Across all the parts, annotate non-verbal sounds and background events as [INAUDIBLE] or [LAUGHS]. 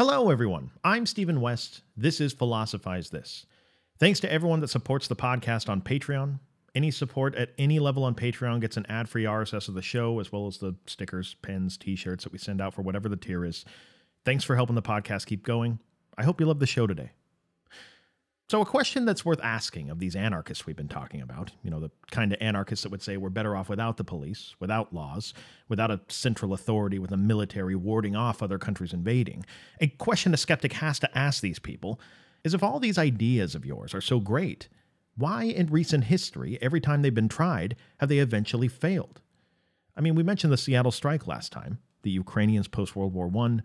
Hello, everyone. I'm Stephen West. This is Philosophize This. Thanks to everyone that supports the podcast on Patreon. Any support at any level on Patreon gets an ad free RSS of the show, as well as the stickers, pens, t shirts that we send out for whatever the tier is. Thanks for helping the podcast keep going. I hope you love the show today. So, a question that's worth asking of these anarchists we've been talking about, you know, the kind of anarchists that would say we're better off without the police, without laws, without a central authority with a military warding off other countries invading, a question a skeptic has to ask these people is if all these ideas of yours are so great, why in recent history, every time they've been tried, have they eventually failed? I mean, we mentioned the Seattle strike last time, the Ukrainians post World War I,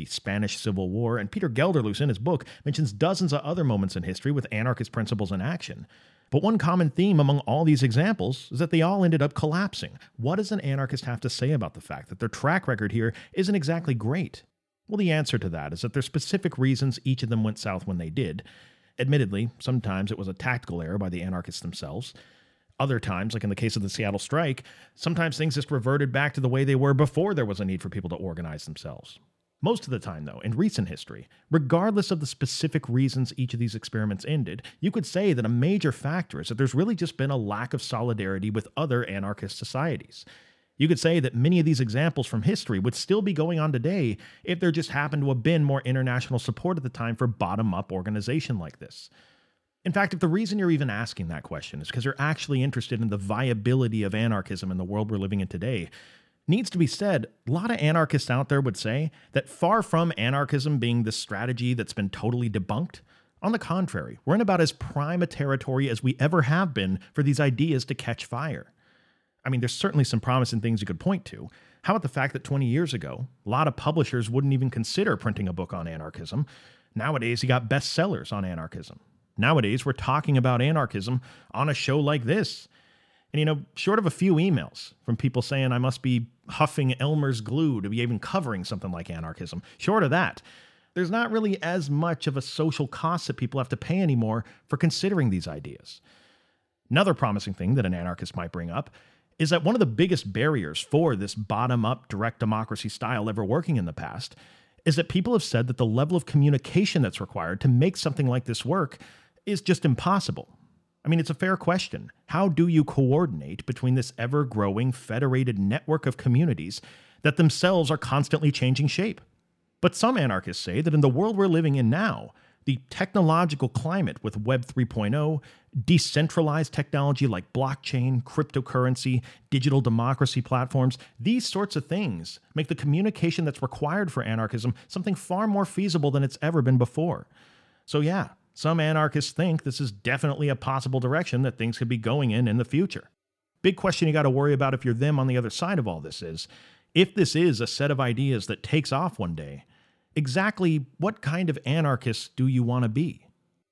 the Spanish Civil War, and Peter Gelderloos in his book mentions dozens of other moments in history with anarchist principles in action. But one common theme among all these examples is that they all ended up collapsing. What does an anarchist have to say about the fact that their track record here isn't exactly great? Well, the answer to that is that there's specific reasons each of them went south when they did. Admittedly, sometimes it was a tactical error by the anarchists themselves. Other times, like in the case of the Seattle strike, sometimes things just reverted back to the way they were before there was a need for people to organize themselves. Most of the time, though, in recent history, regardless of the specific reasons each of these experiments ended, you could say that a major factor is that there's really just been a lack of solidarity with other anarchist societies. You could say that many of these examples from history would still be going on today if there just happened to have been more international support at the time for bottom up organization like this. In fact, if the reason you're even asking that question is because you're actually interested in the viability of anarchism in the world we're living in today, needs to be said, a lot of anarchists out there would say that far from anarchism being the strategy that's been totally debunked, on the contrary, we're in about as prime a territory as we ever have been for these ideas to catch fire. I mean, there's certainly some promising things you could point to. How about the fact that 20 years ago, a lot of publishers wouldn't even consider printing a book on anarchism? Nowadays, you got bestsellers on anarchism. Nowadays, we're talking about anarchism on a show like this. And, you know, short of a few emails from people saying I must be huffing Elmer's glue to be even covering something like anarchism, short of that, there's not really as much of a social cost that people have to pay anymore for considering these ideas. Another promising thing that an anarchist might bring up is that one of the biggest barriers for this bottom up direct democracy style ever working in the past is that people have said that the level of communication that's required to make something like this work is just impossible. I mean, it's a fair question. How do you coordinate between this ever growing federated network of communities that themselves are constantly changing shape? But some anarchists say that in the world we're living in now, the technological climate with Web 3.0, decentralized technology like blockchain, cryptocurrency, digital democracy platforms, these sorts of things make the communication that's required for anarchism something far more feasible than it's ever been before. So, yeah, some anarchists think this is definitely a possible direction that things could be going in in the future. Big question you got to worry about if you're them on the other side of all this is if this is a set of ideas that takes off one day, exactly what kind of anarchists do you want to be?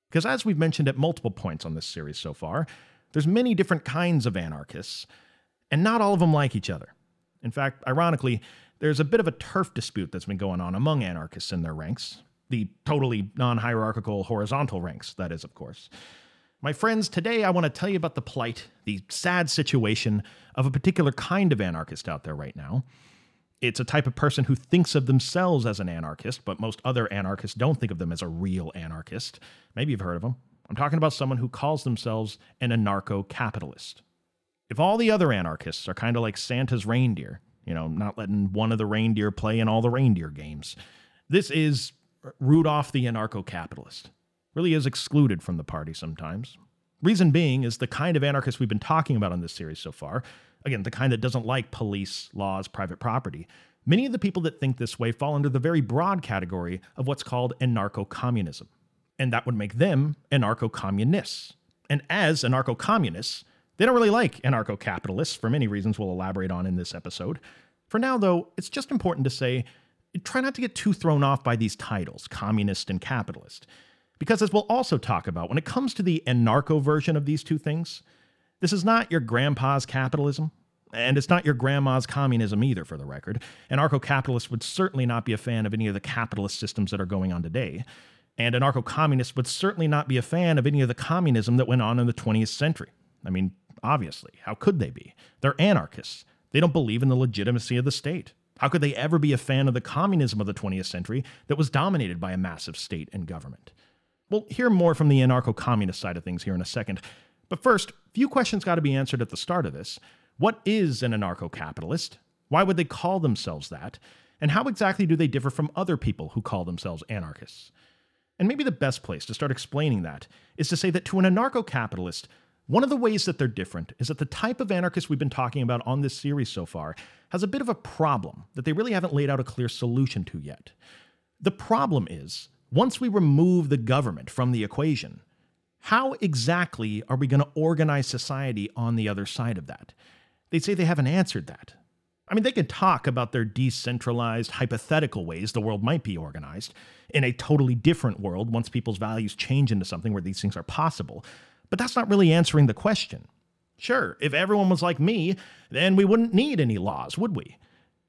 Because as we've mentioned at multiple points on this series so far, there's many different kinds of anarchists, and not all of them like each other. In fact, ironically, there's a bit of a turf dispute that's been going on among anarchists in their ranks, the totally non hierarchical horizontal ranks, that is, of course. My friends, today I want to tell you about the plight, the sad situation of a particular kind of anarchist out there right now. It's a type of person who thinks of themselves as an anarchist, but most other anarchists don't think of them as a real anarchist. Maybe you've heard of them. I'm talking about someone who calls themselves an anarcho capitalist. If all the other anarchists are kind of like Santa's reindeer, you know, not letting one of the reindeer play in all the reindeer games, this is Rudolph the anarcho capitalist. Really is excluded from the party sometimes. Reason being is the kind of anarchist we've been talking about in this series so far, again, the kind that doesn't like police, laws, private property. Many of the people that think this way fall under the very broad category of what's called anarcho communism. And that would make them anarcho communists. And as anarcho communists, they don't really like anarcho capitalists for many reasons we'll elaborate on in this episode. For now, though, it's just important to say try not to get too thrown off by these titles, communist and capitalist. Because as we'll also talk about, when it comes to the anarcho version of these two things, this is not your grandpa's capitalism, and it's not your grandma's communism either, for the record. Anarcho capitalists would certainly not be a fan of any of the capitalist systems that are going on today. And anarcho communists would certainly not be a fan of any of the communism that went on in the 20th century. I mean, obviously, how could they be? They're anarchists. They don't believe in the legitimacy of the state. How could they ever be a fan of the communism of the 20th century that was dominated by a massive state and government? We'll hear more from the anarcho communist side of things here in a second. But first, few questions got to be answered at the start of this. What is an anarcho capitalist? Why would they call themselves that? And how exactly do they differ from other people who call themselves anarchists? And maybe the best place to start explaining that is to say that to an anarcho capitalist, one of the ways that they're different is that the type of anarchist we've been talking about on this series so far has a bit of a problem that they really haven't laid out a clear solution to yet. The problem is, once we remove the government from the equation, how exactly are we going to organize society on the other side of that? They say they haven't answered that. I mean, they can talk about their decentralized, hypothetical ways the world might be organized in a totally different world once people's values change into something where these things are possible. But that's not really answering the question. Sure, if everyone was like me, then we wouldn't need any laws, would we?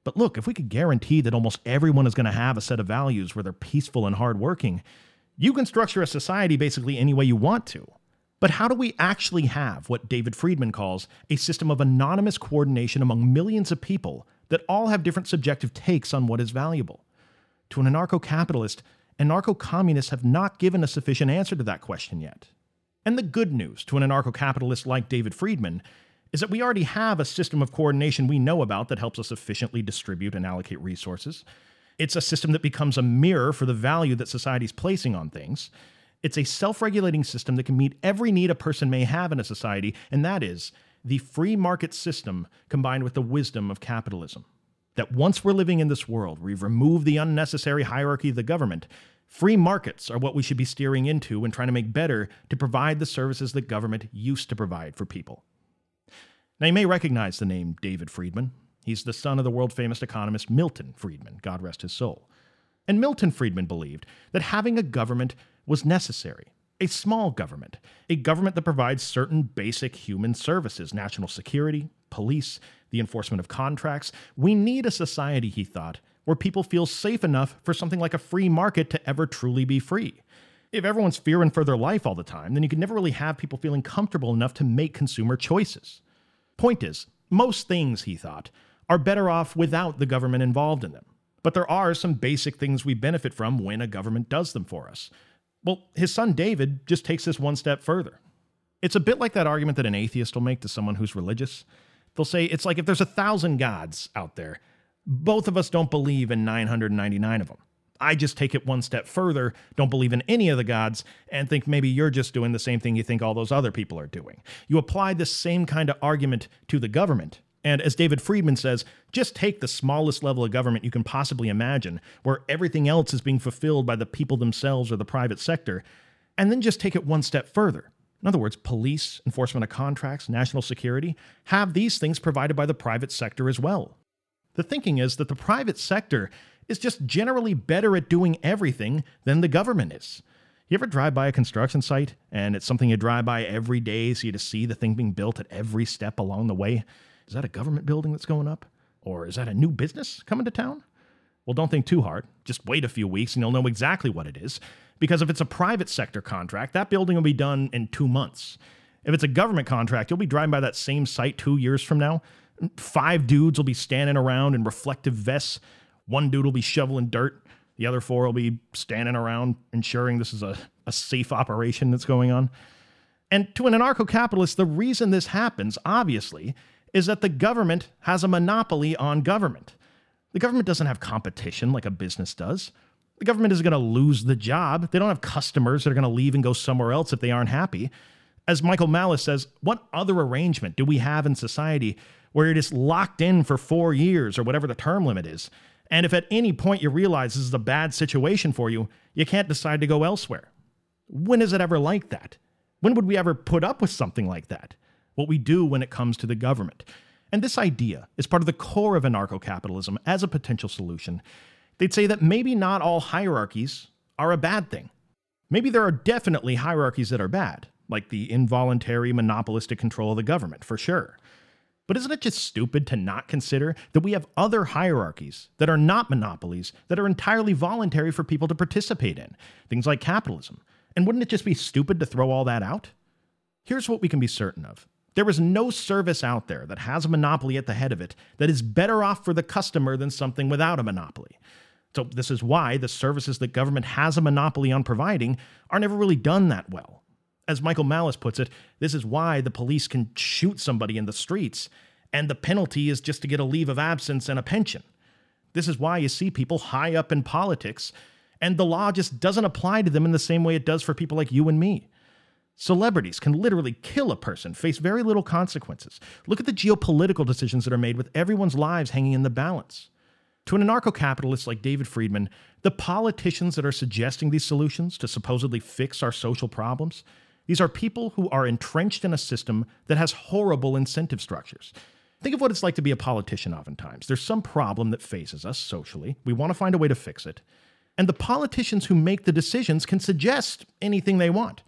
But look, if we could guarantee that almost everyone is going to have a set of values where they're peaceful and hardworking, you can structure a society basically any way you want to. But how do we actually have what David Friedman calls a system of anonymous coordination among millions of people that all have different subjective takes on what is valuable? To an anarcho capitalist, anarcho communists have not given a sufficient answer to that question yet. And the good news to an anarcho capitalist like David Friedman is that we already have a system of coordination we know about that helps us efficiently distribute and allocate resources. It's a system that becomes a mirror for the value that society's placing on things. It's a self regulating system that can meet every need a person may have in a society, and that is the free market system combined with the wisdom of capitalism. That once we're living in this world, we've removed the unnecessary hierarchy of the government, Free markets are what we should be steering into and trying to make better to provide the services that government used to provide for people. Now, you may recognize the name David Friedman. He's the son of the world famous economist Milton Friedman, God rest his soul. And Milton Friedman believed that having a government was necessary a small government, a government that provides certain basic human services national security, police, the enforcement of contracts. We need a society, he thought, where people feel safe enough for something like a free market to ever truly be free. If everyone's fearing for their life all the time, then you can never really have people feeling comfortable enough to make consumer choices. Point is, most things, he thought, are better off without the government involved in them. But there are some basic things we benefit from when a government does them for us. Well, his son David just takes this one step further. It's a bit like that argument that an atheist will make to someone who's religious. They'll say it's like if there's a thousand gods out there, both of us don't believe in 999 of them. I just take it one step further, don't believe in any of the gods, and think maybe you're just doing the same thing you think all those other people are doing. You apply the same kind of argument to the government. And as David Friedman says, just take the smallest level of government you can possibly imagine, where everything else is being fulfilled by the people themselves or the private sector, and then just take it one step further. In other words, police, enforcement of contracts, national security, have these things provided by the private sector as well. The thinking is that the private sector is just generally better at doing everything than the government is. You ever drive by a construction site and it's something you drive by every day so you just see the thing being built at every step along the way? Is that a government building that's going up? Or is that a new business coming to town? Well, don't think too hard. Just wait a few weeks and you'll know exactly what it is. Because if it's a private sector contract, that building will be done in two months. If it's a government contract, you'll be driving by that same site two years from now Five dudes will be standing around in reflective vests. One dude will be shoveling dirt. The other four will be standing around ensuring this is a, a safe operation that's going on. And to an anarcho capitalist, the reason this happens, obviously, is that the government has a monopoly on government. The government doesn't have competition like a business does. The government isn't going to lose the job. They don't have customers that are going to leave and go somewhere else if they aren't happy. As Michael Malice says, what other arrangement do we have in society where you're locked in for four years or whatever the term limit is. And if at any point you realize this is a bad situation for you, you can't decide to go elsewhere. When is it ever like that? When would we ever put up with something like that? What we do when it comes to the government. And this idea is part of the core of anarcho capitalism as a potential solution. They'd say that maybe not all hierarchies are a bad thing. Maybe there are definitely hierarchies that are bad, like the involuntary monopolistic control of the government, for sure. But isn't it just stupid to not consider that we have other hierarchies that are not monopolies that are entirely voluntary for people to participate in? Things like capitalism. And wouldn't it just be stupid to throw all that out? Here's what we can be certain of There is no service out there that has a monopoly at the head of it that is better off for the customer than something without a monopoly. So, this is why the services that government has a monopoly on providing are never really done that well. As Michael Malice puts it, this is why the police can shoot somebody in the streets, and the penalty is just to get a leave of absence and a pension. This is why you see people high up in politics, and the law just doesn't apply to them in the same way it does for people like you and me. Celebrities can literally kill a person, face very little consequences. Look at the geopolitical decisions that are made with everyone's lives hanging in the balance. To an anarcho capitalist like David Friedman, the politicians that are suggesting these solutions to supposedly fix our social problems, these are people who are entrenched in a system that has horrible incentive structures. Think of what it's like to be a politician oftentimes. There's some problem that faces us socially. We want to find a way to fix it. And the politicians who make the decisions can suggest anything they want.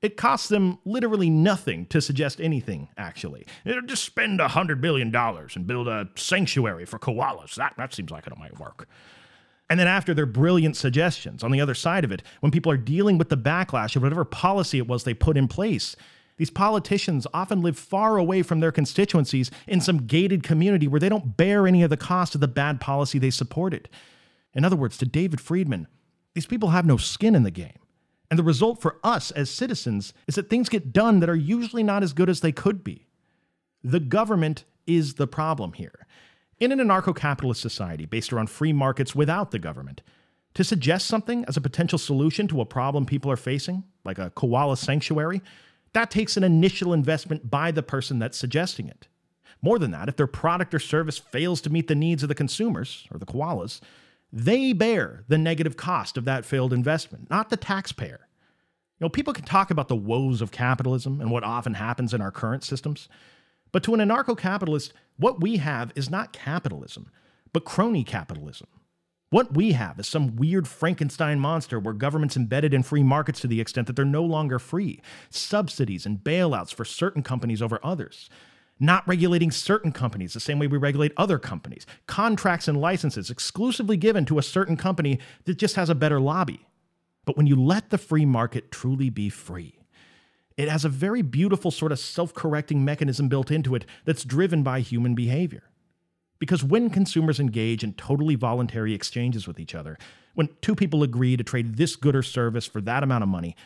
It costs them literally nothing to suggest anything, actually. Just spend a $100 billion and build a sanctuary for koalas. That, that seems like it might work. And then, after their brilliant suggestions, on the other side of it, when people are dealing with the backlash of whatever policy it was they put in place, these politicians often live far away from their constituencies in some gated community where they don't bear any of the cost of the bad policy they supported. In other words, to David Friedman, these people have no skin in the game. And the result for us as citizens is that things get done that are usually not as good as they could be. The government is the problem here. In an anarcho capitalist society based around free markets without the government, to suggest something as a potential solution to a problem people are facing, like a koala sanctuary, that takes an initial investment by the person that's suggesting it. More than that, if their product or service fails to meet the needs of the consumers, or the koalas, they bear the negative cost of that failed investment, not the taxpayer. You know, people can talk about the woes of capitalism and what often happens in our current systems, but to an anarcho capitalist, what we have is not capitalism, but crony capitalism. What we have is some weird Frankenstein monster where government's embedded in free markets to the extent that they're no longer free, subsidies and bailouts for certain companies over others not regulating certain companies the same way we regulate other companies, contracts and licenses exclusively given to a certain company that just has a better lobby. But when you let the free market truly be free, it has a very beautiful sort of self correcting mechanism built into it that's driven by human behavior. Because when consumers engage in totally voluntary exchanges with each other, when two people agree to trade this good or service for that amount of money,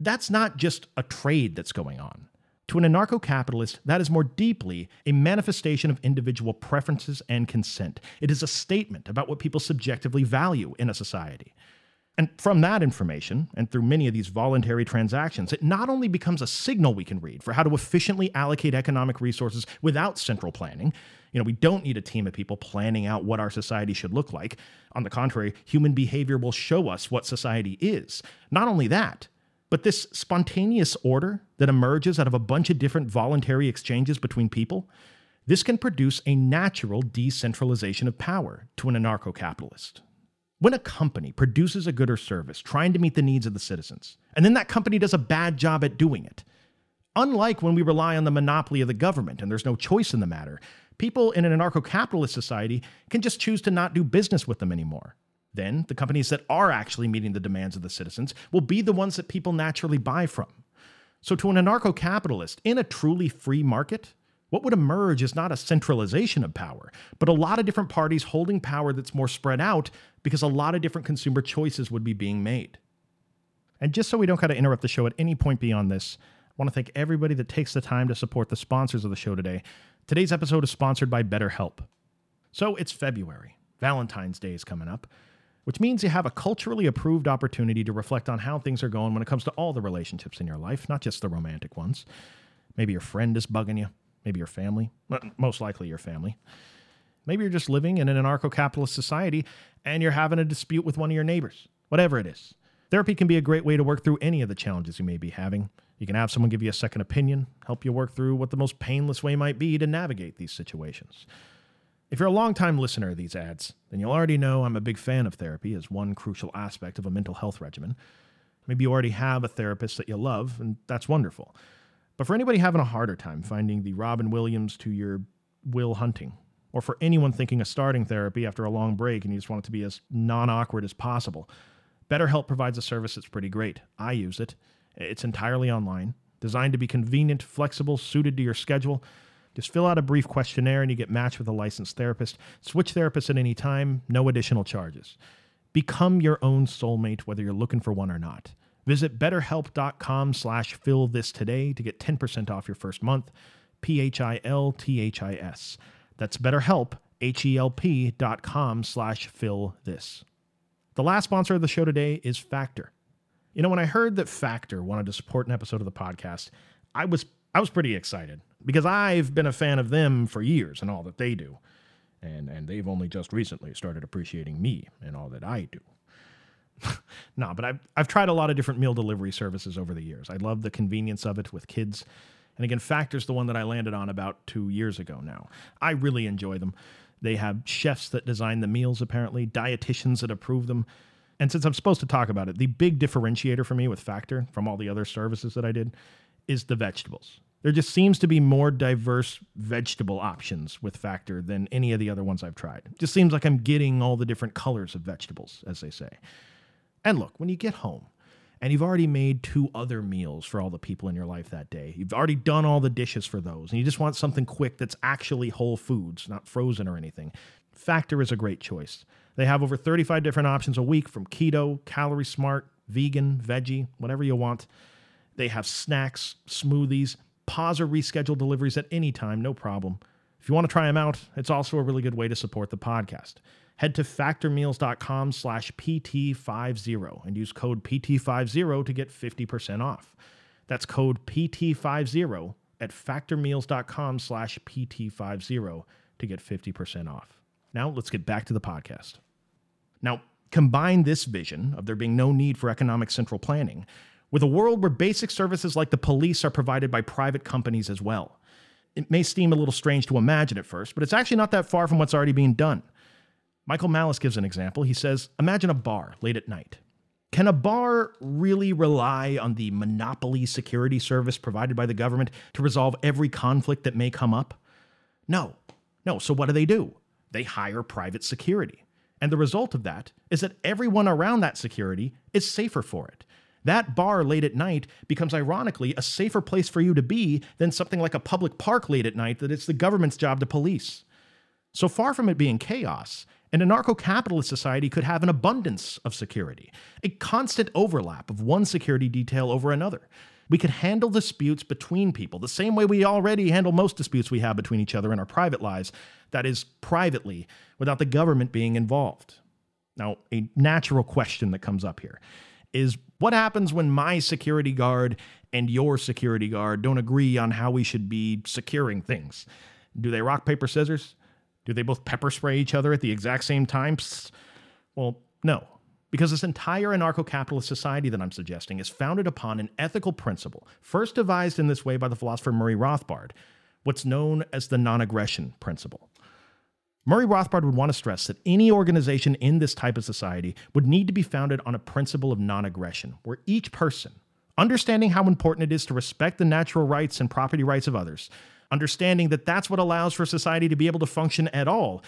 that's not just a trade that's going on. To an anarcho capitalist, that is more deeply a manifestation of individual preferences and consent. It is a statement about what people subjectively value in a society. And from that information, and through many of these voluntary transactions, it not only becomes a signal we can read for how to efficiently allocate economic resources without central planning. You know, we don't need a team of people planning out what our society should look like. On the contrary, human behavior will show us what society is. Not only that, but this spontaneous order that emerges out of a bunch of different voluntary exchanges between people, this can produce a natural decentralization of power to an anarcho capitalist. When a company produces a good or service trying to meet the needs of the citizens, and then that company does a bad job at doing it, unlike when we rely on the monopoly of the government and there's no choice in the matter, people in an anarcho capitalist society can just choose to not do business with them anymore. Then, the companies that are actually meeting the demands of the citizens will be the ones that people naturally buy from. So, to an anarcho capitalist in a truly free market, what would emerge is not a centralization of power, but a lot of different parties holding power that's more spread out because a lot of different consumer choices would be being made. And just so we don't kind of interrupt the show at any point beyond this, I want to thank everybody that takes the time to support the sponsors of the show today. Today's episode is sponsored by BetterHelp. So it's February. Valentine's Day is coming up which means you have a culturally approved opportunity to reflect on how things are going when it comes to all the relationships in your life, not just the romantic ones. Maybe your friend is bugging you, maybe your family, most likely your family. Maybe you're just living in an anarcho capitalist society and you're having a dispute with one of your neighbors, whatever it is. Therapy can be a great way to work through any of the challenges you may be having. You can have someone give you a second opinion, help you work through what the most painless way might be to navigate these situations. If you're a longtime listener of these ads, then you'll already know I'm a big fan of therapy as one crucial aspect of a mental health regimen. Maybe you already have a therapist that you love, and that's wonderful. But for anybody having a harder time finding the Robin Williams to your Will Hunting, or for anyone thinking of starting therapy after a long break and you just want it to be as non awkward as possible, BetterHelp provides a service that's pretty great. I use it. It's entirely online. designed to be convenient, flexible, suited to your schedule. Just fill out a brief questionnaire and you get matched with a licensed therapist. Switch therapists at any time, no additional charges. Become your own soulmate, whether you're looking for one or not. Visit betterhelp.com slash fill this today to get 10% off your first month. P-H-I-L-T-H-I-S. That's betterhelp, H-E-L-P dot com slash fill this. The last sponsor of the show today is Factor. You know, when I heard that Factor wanted to support an episode of the podcast, I was I was pretty excited because I've been a fan of them for years and all that they do. And and they've only just recently started appreciating me and all that I do. [LAUGHS] no, but I've I've tried a lot of different meal delivery services over the years. I love the convenience of it with kids. And again, Factor's the one that I landed on about two years ago now. I really enjoy them. They have chefs that design the meals, apparently, dietitians that approve them. And since I'm supposed to talk about it, the big differentiator for me with Factor from all the other services that I did is the vegetables. There just seems to be more diverse vegetable options with Factor than any of the other ones I've tried. It just seems like I'm getting all the different colors of vegetables, as they say. And look, when you get home and you've already made two other meals for all the people in your life that day, you've already done all the dishes for those, and you just want something quick that's actually whole foods, not frozen or anything, Factor is a great choice. They have over 35 different options a week from keto, calorie smart, vegan, veggie, whatever you want. They have snacks, smoothies, pause or reschedule deliveries at any time, no problem. If you want to try them out, it's also a really good way to support the podcast. Head to factormeals.com slash PT50 and use code PT50 to get 50% off. That's code PT50 at factormeals.com slash PT50 to get 50% off. Now let's get back to the podcast. Now, combine this vision of there being no need for economic central planning with a world where basic services like the police are provided by private companies as well. It may seem a little strange to imagine at first, but it's actually not that far from what's already being done. Michael Malice gives an example. He says, Imagine a bar late at night. Can a bar really rely on the monopoly security service provided by the government to resolve every conflict that may come up? No. No. So what do they do? They hire private security. And the result of that is that everyone around that security is safer for it. That bar late at night becomes ironically a safer place for you to be than something like a public park late at night that it's the government's job to police. So far from it being chaos, an anarcho capitalist society could have an abundance of security, a constant overlap of one security detail over another. We could handle disputes between people the same way we already handle most disputes we have between each other in our private lives, that is, privately, without the government being involved. Now, a natural question that comes up here is what happens when my security guard and your security guard don't agree on how we should be securing things? Do they rock, paper, scissors? Do they both pepper spray each other at the exact same time? Psst. Well, no. Because this entire anarcho capitalist society that I'm suggesting is founded upon an ethical principle, first devised in this way by the philosopher Murray Rothbard, what's known as the non aggression principle. Murray Rothbard would want to stress that any organization in this type of society would need to be founded on a principle of non aggression, where each person, understanding how important it is to respect the natural rights and property rights of others, understanding that that's what allows for society to be able to function at all,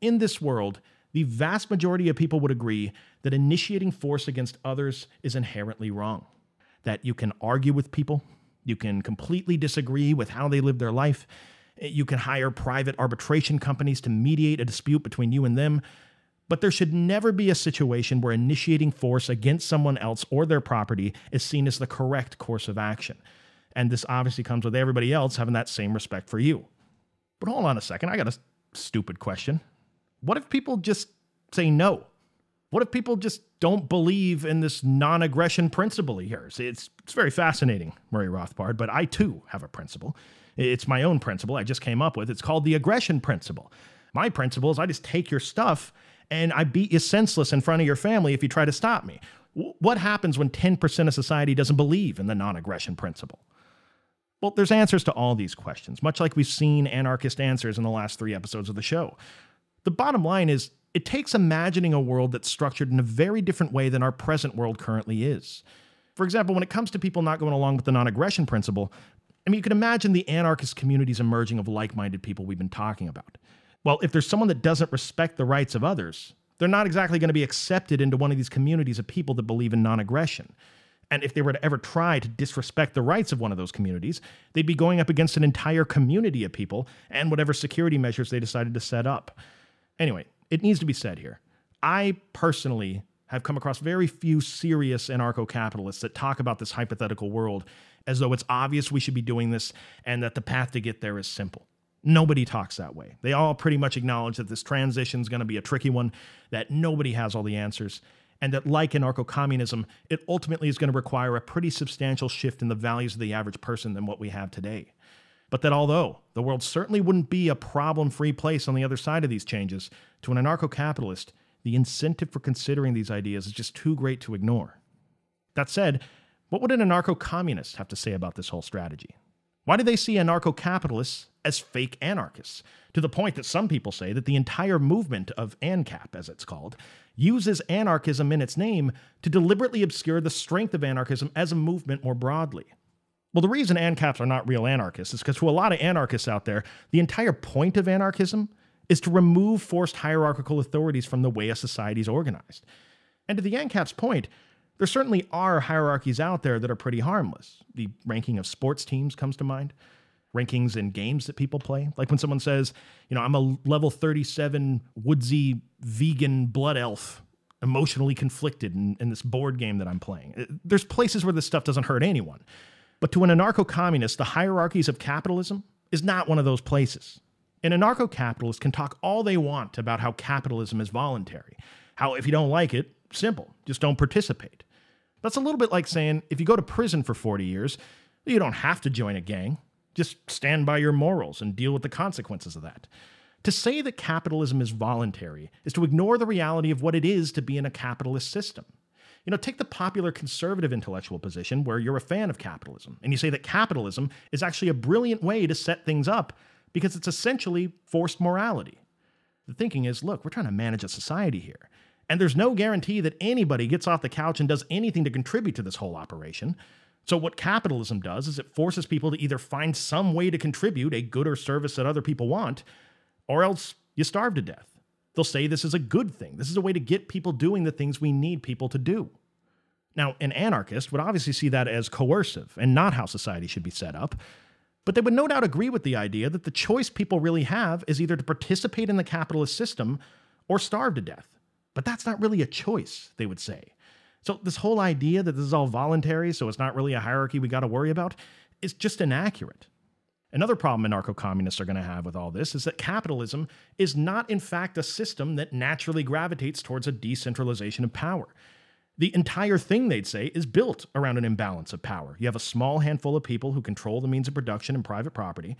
in this world, the vast majority of people would agree that initiating force against others is inherently wrong. That you can argue with people, you can completely disagree with how they live their life, you can hire private arbitration companies to mediate a dispute between you and them. But there should never be a situation where initiating force against someone else or their property is seen as the correct course of action. And this obviously comes with everybody else having that same respect for you. But hold on a second, I got a stupid question. What if people just say no? What if people just don't believe in this non aggression principle here? It's, it's very fascinating, Murray Rothbard, but I too have a principle. It's my own principle I just came up with. It's called the aggression principle. My principle is I just take your stuff and I beat you senseless in front of your family if you try to stop me. what happens when 10% of society doesn't believe in the non aggression principle? Well, there's answers to all these questions, much like we've seen anarchist answers in the last three episodes of the show. The bottom line is it takes imagining a world that's structured in a very different way than our present world currently is. For example, when it comes to people not going along with the non aggression principle, I mean, you can imagine the anarchist communities emerging of like minded people we've been talking about. Well, if there's someone that doesn't respect the rights of others, they're not exactly going to be accepted into one of these communities of people that believe in non aggression. And if they were to ever try to disrespect the rights of one of those communities, they'd be going up against an entire community of people and whatever security measures they decided to set up. Anyway, it needs to be said here. I personally have come across very few serious anarcho capitalists that talk about this hypothetical world as though it's obvious we should be doing this and that the path to get there is simple. Nobody talks that way. They all pretty much acknowledge that this transition is going to be a tricky one, that nobody has all the answers, and that, like anarcho communism, it ultimately is going to require a pretty substantial shift in the values of the average person than what we have today. But that although the world certainly wouldn't be a problem free place on the other side of these changes, to an anarcho capitalist, the incentive for considering these ideas is just too great to ignore. That said, what would an anarcho communist have to say about this whole strategy? Why do they see anarcho capitalists as fake anarchists? To the point that some people say that the entire movement of ANCAP, as it's called, uses anarchism in its name to deliberately obscure the strength of anarchism as a movement more broadly. Well, the reason ANCAPs are not real anarchists is because to a lot of anarchists out there, the entire point of anarchism is to remove forced hierarchical authorities from the way a society is organized. And to the ANCAP's point, there certainly are hierarchies out there that are pretty harmless. The ranking of sports teams comes to mind, rankings in games that people play. Like when someone says, you know, I'm a level 37 woodsy vegan blood elf, emotionally conflicted in, in this board game that I'm playing. Uh, there's places where this stuff doesn't hurt anyone. But to an anarcho communist, the hierarchies of capitalism is not one of those places. An anarcho capitalist can talk all they want about how capitalism is voluntary, how if you don't like it, simple, just don't participate. That's a little bit like saying if you go to prison for 40 years, you don't have to join a gang. Just stand by your morals and deal with the consequences of that. To say that capitalism is voluntary is to ignore the reality of what it is to be in a capitalist system. You know, take the popular conservative intellectual position where you're a fan of capitalism and you say that capitalism is actually a brilliant way to set things up because it's essentially forced morality. The thinking is look, we're trying to manage a society here. And there's no guarantee that anybody gets off the couch and does anything to contribute to this whole operation. So, what capitalism does is it forces people to either find some way to contribute a good or service that other people want, or else you starve to death. They'll say this is a good thing. This is a way to get people doing the things we need people to do. Now, an anarchist would obviously see that as coercive and not how society should be set up. But they would no doubt agree with the idea that the choice people really have is either to participate in the capitalist system or starve to death. But that's not really a choice, they would say. So, this whole idea that this is all voluntary, so it's not really a hierarchy we got to worry about, is just inaccurate. Another problem anarcho communists are going to have with all this is that capitalism is not, in fact, a system that naturally gravitates towards a decentralization of power. The entire thing, they'd say, is built around an imbalance of power. You have a small handful of people who control the means of production and private property,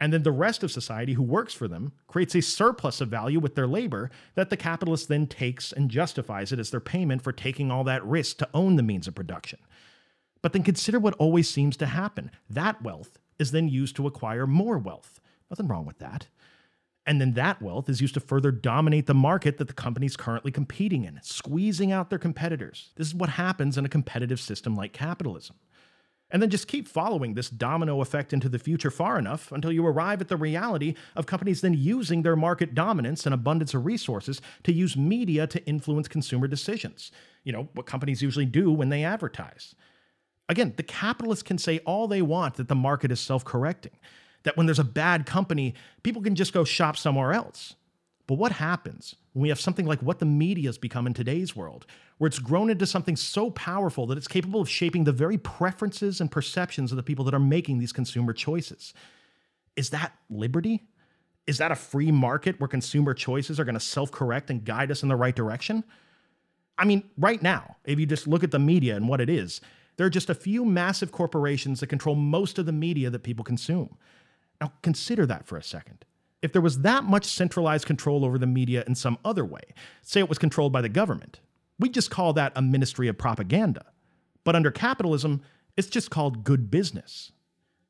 and then the rest of society who works for them creates a surplus of value with their labor that the capitalist then takes and justifies it as their payment for taking all that risk to own the means of production. But then consider what always seems to happen. That wealth is then used to acquire more wealth. Nothing wrong with that. And then that wealth is used to further dominate the market that the company's currently competing in, squeezing out their competitors. This is what happens in a competitive system like capitalism. And then just keep following this domino effect into the future far enough until you arrive at the reality of companies then using their market dominance and abundance of resources to use media to influence consumer decisions. You know, what companies usually do when they advertise. Again, the capitalists can say all they want that the market is self correcting that when there's a bad company, people can just go shop somewhere else. But what happens when we have something like what the media has become in today's world, where it's grown into something so powerful that it's capable of shaping the very preferences and perceptions of the people that are making these consumer choices? Is that liberty? Is that a free market where consumer choices are going to self correct and guide us in the right direction? I mean, right now, if you just look at the media and what it is, there are just a few massive corporations that control most of the media that people consume. Now, consider that for a second. If there was that much centralized control over the media in some other way, say it was controlled by the government, we'd just call that a ministry of propaganda. But under capitalism, it's just called good business.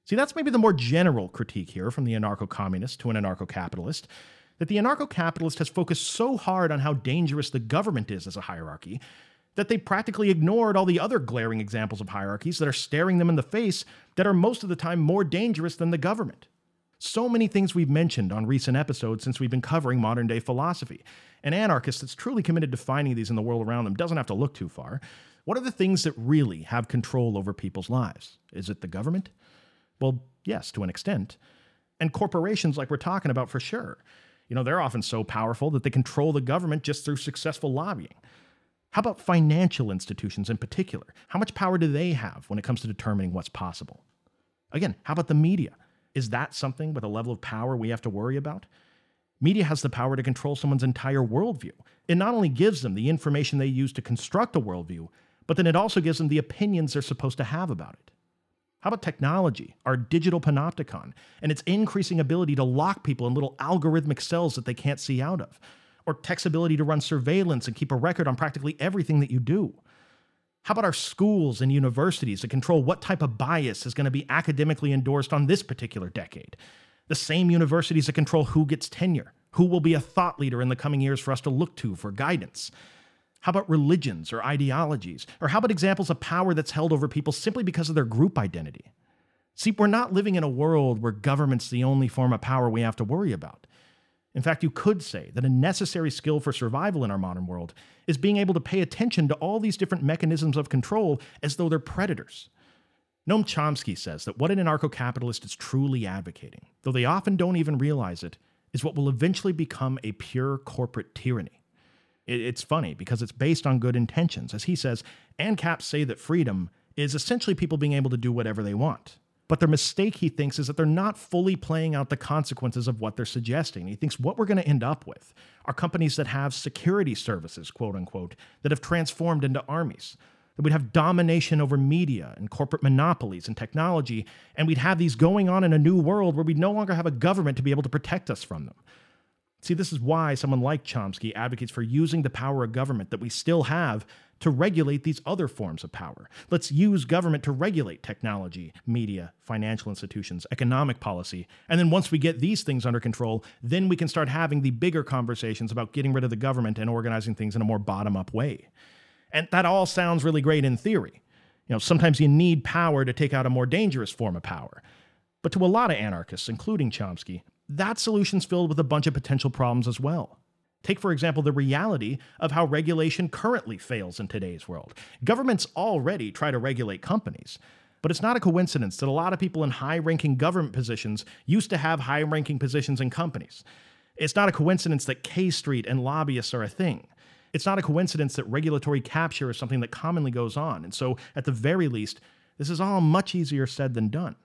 See, that's maybe the more general critique here from the anarcho communist to an anarcho capitalist that the anarcho capitalist has focused so hard on how dangerous the government is as a hierarchy that they practically ignored all the other glaring examples of hierarchies that are staring them in the face that are most of the time more dangerous than the government. So many things we've mentioned on recent episodes since we've been covering modern day philosophy. An anarchist that's truly committed to finding these in the world around them doesn't have to look too far. What are the things that really have control over people's lives? Is it the government? Well, yes, to an extent. And corporations, like we're talking about, for sure. You know, they're often so powerful that they control the government just through successful lobbying. How about financial institutions in particular? How much power do they have when it comes to determining what's possible? Again, how about the media? Is that something with a level of power we have to worry about? Media has the power to control someone's entire worldview. It not only gives them the information they use to construct a worldview, but then it also gives them the opinions they're supposed to have about it. How about technology, our digital panopticon, and its increasing ability to lock people in little algorithmic cells that they can't see out of? Or tech's ability to run surveillance and keep a record on practically everything that you do? How about our schools and universities that control what type of bias is going to be academically endorsed on this particular decade? The same universities that control who gets tenure, who will be a thought leader in the coming years for us to look to for guidance. How about religions or ideologies? Or how about examples of power that's held over people simply because of their group identity? See, we're not living in a world where government's the only form of power we have to worry about. In fact, you could say that a necessary skill for survival in our modern world is being able to pay attention to all these different mechanisms of control as though they're predators. Noam Chomsky says that what an anarcho capitalist is truly advocating, though they often don't even realize it, is what will eventually become a pure corporate tyranny. It's funny because it's based on good intentions. As he says, ANCAPs say that freedom is essentially people being able to do whatever they want. But their mistake, he thinks, is that they're not fully playing out the consequences of what they're suggesting. He thinks what we're going to end up with are companies that have security services, quote unquote, that have transformed into armies. That we'd have domination over media and corporate monopolies and technology, and we'd have these going on in a new world where we'd no longer have a government to be able to protect us from them. See, this is why someone like Chomsky advocates for using the power of government that we still have to regulate these other forms of power. Let's use government to regulate technology, media, financial institutions, economic policy. And then once we get these things under control, then we can start having the bigger conversations about getting rid of the government and organizing things in a more bottom up way. And that all sounds really great in theory. You know, sometimes you need power to take out a more dangerous form of power. But to a lot of anarchists, including Chomsky, that solution's filled with a bunch of potential problems as well. Take, for example, the reality of how regulation currently fails in today's world. Governments already try to regulate companies, but it's not a coincidence that a lot of people in high ranking government positions used to have high ranking positions in companies. It's not a coincidence that K Street and lobbyists are a thing. It's not a coincidence that regulatory capture is something that commonly goes on. And so, at the very least, this is all much easier said than done.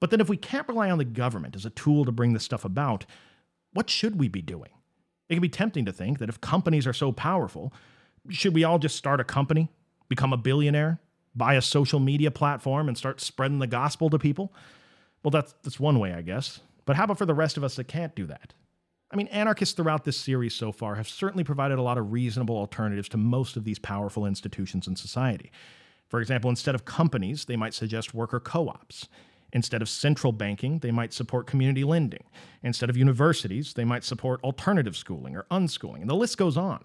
But then, if we can't rely on the government as a tool to bring this stuff about, what should we be doing? It can be tempting to think that if companies are so powerful, should we all just start a company, become a billionaire, buy a social media platform, and start spreading the gospel to people? Well, that's, that's one way, I guess. But how about for the rest of us that can't do that? I mean, anarchists throughout this series so far have certainly provided a lot of reasonable alternatives to most of these powerful institutions in society. For example, instead of companies, they might suggest worker co ops. Instead of central banking, they might support community lending. Instead of universities, they might support alternative schooling or unschooling, and the list goes on.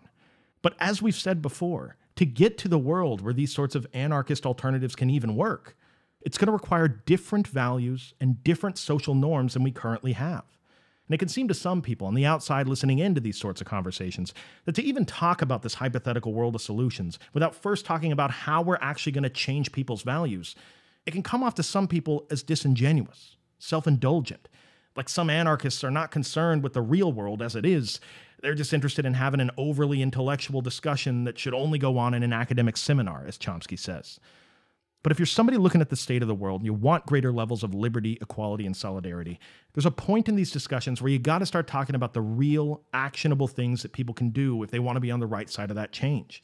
But as we've said before, to get to the world where these sorts of anarchist alternatives can even work, it's going to require different values and different social norms than we currently have. And it can seem to some people on the outside listening into these sorts of conversations that to even talk about this hypothetical world of solutions without first talking about how we're actually going to change people's values it can come off to some people as disingenuous, self indulgent. Like some anarchists are not concerned with the real world as it is. They're just interested in having an overly intellectual discussion that should only go on in an academic seminar, as Chomsky says. But if you're somebody looking at the state of the world and you want greater levels of liberty, equality, and solidarity, there's a point in these discussions where you got to start talking about the real, actionable things that people can do if they want to be on the right side of that change.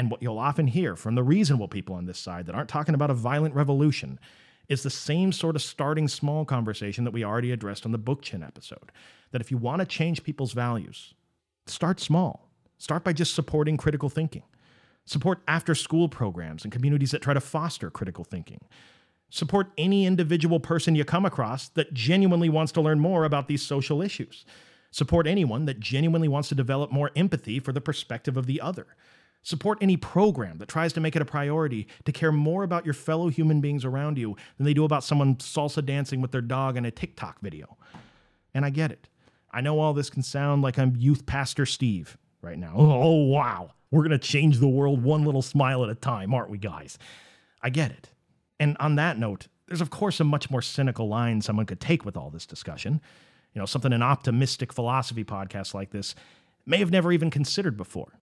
And what you'll often hear from the reasonable people on this side that aren't talking about a violent revolution is the same sort of starting small conversation that we already addressed on the Bookchin episode. That if you want to change people's values, start small. Start by just supporting critical thinking. Support after school programs and communities that try to foster critical thinking. Support any individual person you come across that genuinely wants to learn more about these social issues. Support anyone that genuinely wants to develop more empathy for the perspective of the other. Support any program that tries to make it a priority to care more about your fellow human beings around you than they do about someone salsa dancing with their dog in a TikTok video. And I get it. I know all this can sound like I'm youth pastor Steve right now. [LAUGHS] Oh, wow. We're going to change the world one little smile at a time, aren't we, guys? I get it. And on that note, there's of course a much more cynical line someone could take with all this discussion. You know, something an optimistic philosophy podcast like this may have never even considered before.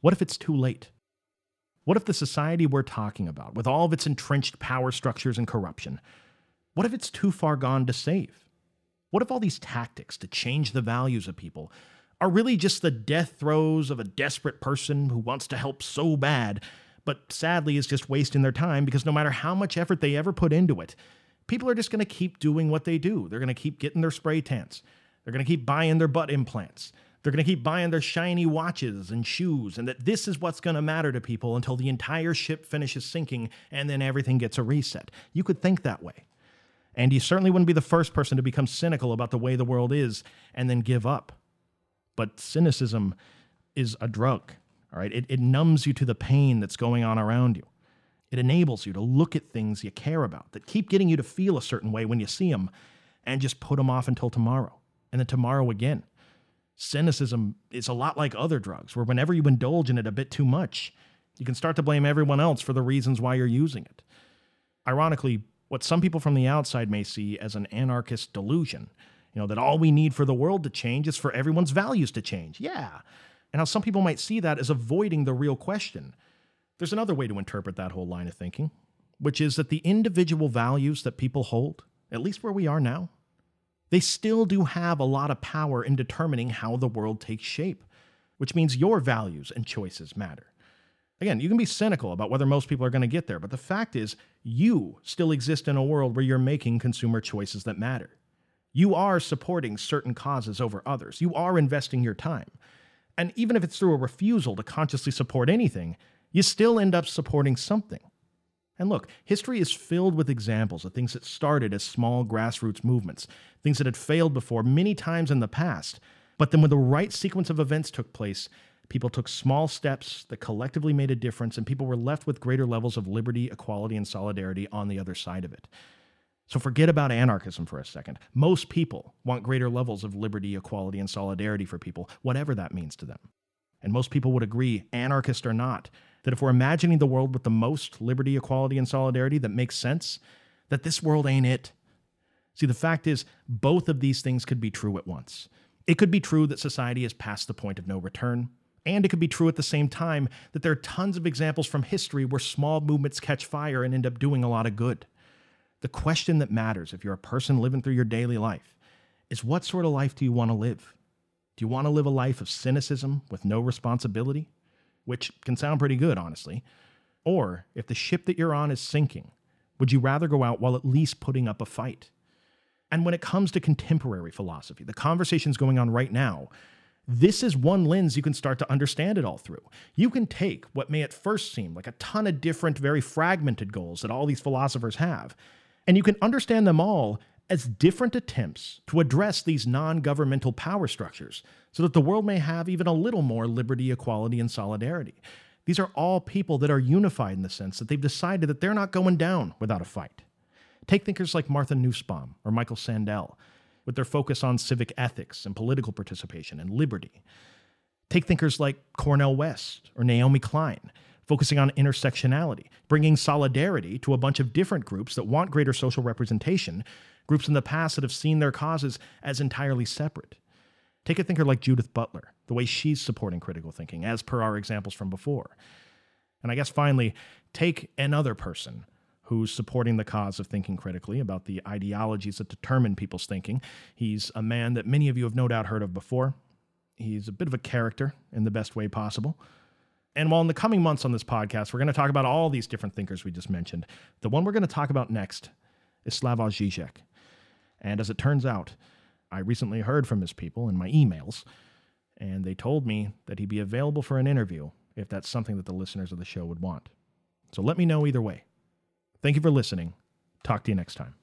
What if it's too late? What if the society we're talking about, with all of its entrenched power structures and corruption, what if it's too far gone to save? What if all these tactics to change the values of people are really just the death throes of a desperate person who wants to help so bad, but sadly is just wasting their time because no matter how much effort they ever put into it, people are just going to keep doing what they do. They're going to keep getting their spray tans. They're going to keep buying their butt implants. They're going to keep buying their shiny watches and shoes, and that this is what's going to matter to people until the entire ship finishes sinking and then everything gets a reset. You could think that way. And you certainly wouldn't be the first person to become cynical about the way the world is and then give up but cynicism is a drug. All right. It, it numbs you to the pain that's going on around you. It enables you to look at things you care about that keep getting you to feel a certain way when you see them and just put them off until tomorrow and then tomorrow again. Cynicism is a lot like other drugs, where whenever you indulge in it a bit too much, you can start to blame everyone else for the reasons why you're using it. Ironically, what some people from the outside may see as an anarchist delusion you know, that all we need for the world to change is for everyone's values to change. Yeah. And how some people might see that as avoiding the real question. There's another way to interpret that whole line of thinking, which is that the individual values that people hold, at least where we are now, they still do have a lot of power in determining how the world takes shape, which means your values and choices matter. Again, you can be cynical about whether most people are going to get there, but the fact is, you still exist in a world where you're making consumer choices that matter. You are supporting certain causes over others. You are investing your time. And even if it's through a refusal to consciously support anything, you still end up supporting something. And look, history is filled with examples of things that started as small grassroots movements, things that had failed before many times in the past. But then, when the right sequence of events took place, people took small steps that collectively made a difference, and people were left with greater levels of liberty, equality, and solidarity on the other side of it. So forget about anarchism for a second. Most people want greater levels of liberty, equality, and solidarity for people, whatever that means to them. And most people would agree, anarchist or not, that if we're imagining the world with the most liberty, equality, and solidarity that makes sense, that this world ain't it. See, the fact is, both of these things could be true at once. It could be true that society is past the point of no return, and it could be true at the same time that there are tons of examples from history where small movements catch fire and end up doing a lot of good. The question that matters if you're a person living through your daily life is what sort of life do you want to live? Do you want to live a life of cynicism with no responsibility? Which can sound pretty good, honestly. Or if the ship that you're on is sinking, would you rather go out while at least putting up a fight? And when it comes to contemporary philosophy, the conversations going on right now, this is one lens you can start to understand it all through. You can take what may at first seem like a ton of different, very fragmented goals that all these philosophers have, and you can understand them all as different attempts to address these non governmental power structures so that the world may have even a little more liberty, equality, and solidarity. These are all people that are unified in the sense that they've decided that they're not going down without a fight. Take thinkers like Martha Nussbaum or Michael Sandel, with their focus on civic ethics and political participation and liberty. Take thinkers like Cornel West or Naomi Klein, focusing on intersectionality, bringing solidarity to a bunch of different groups that want greater social representation, groups in the past that have seen their causes as entirely separate. Take a thinker like Judith Butler, the way she's supporting critical thinking, as per our examples from before. And I guess finally, take another person who's supporting the cause of thinking critically about the ideologies that determine people's thinking. He's a man that many of you have no doubt heard of before. He's a bit of a character in the best way possible. And while in the coming months on this podcast, we're going to talk about all these different thinkers we just mentioned, the one we're going to talk about next is Slavoj Žižek. And as it turns out, I recently heard from his people in my emails, and they told me that he'd be available for an interview if that's something that the listeners of the show would want. So let me know either way. Thank you for listening. Talk to you next time.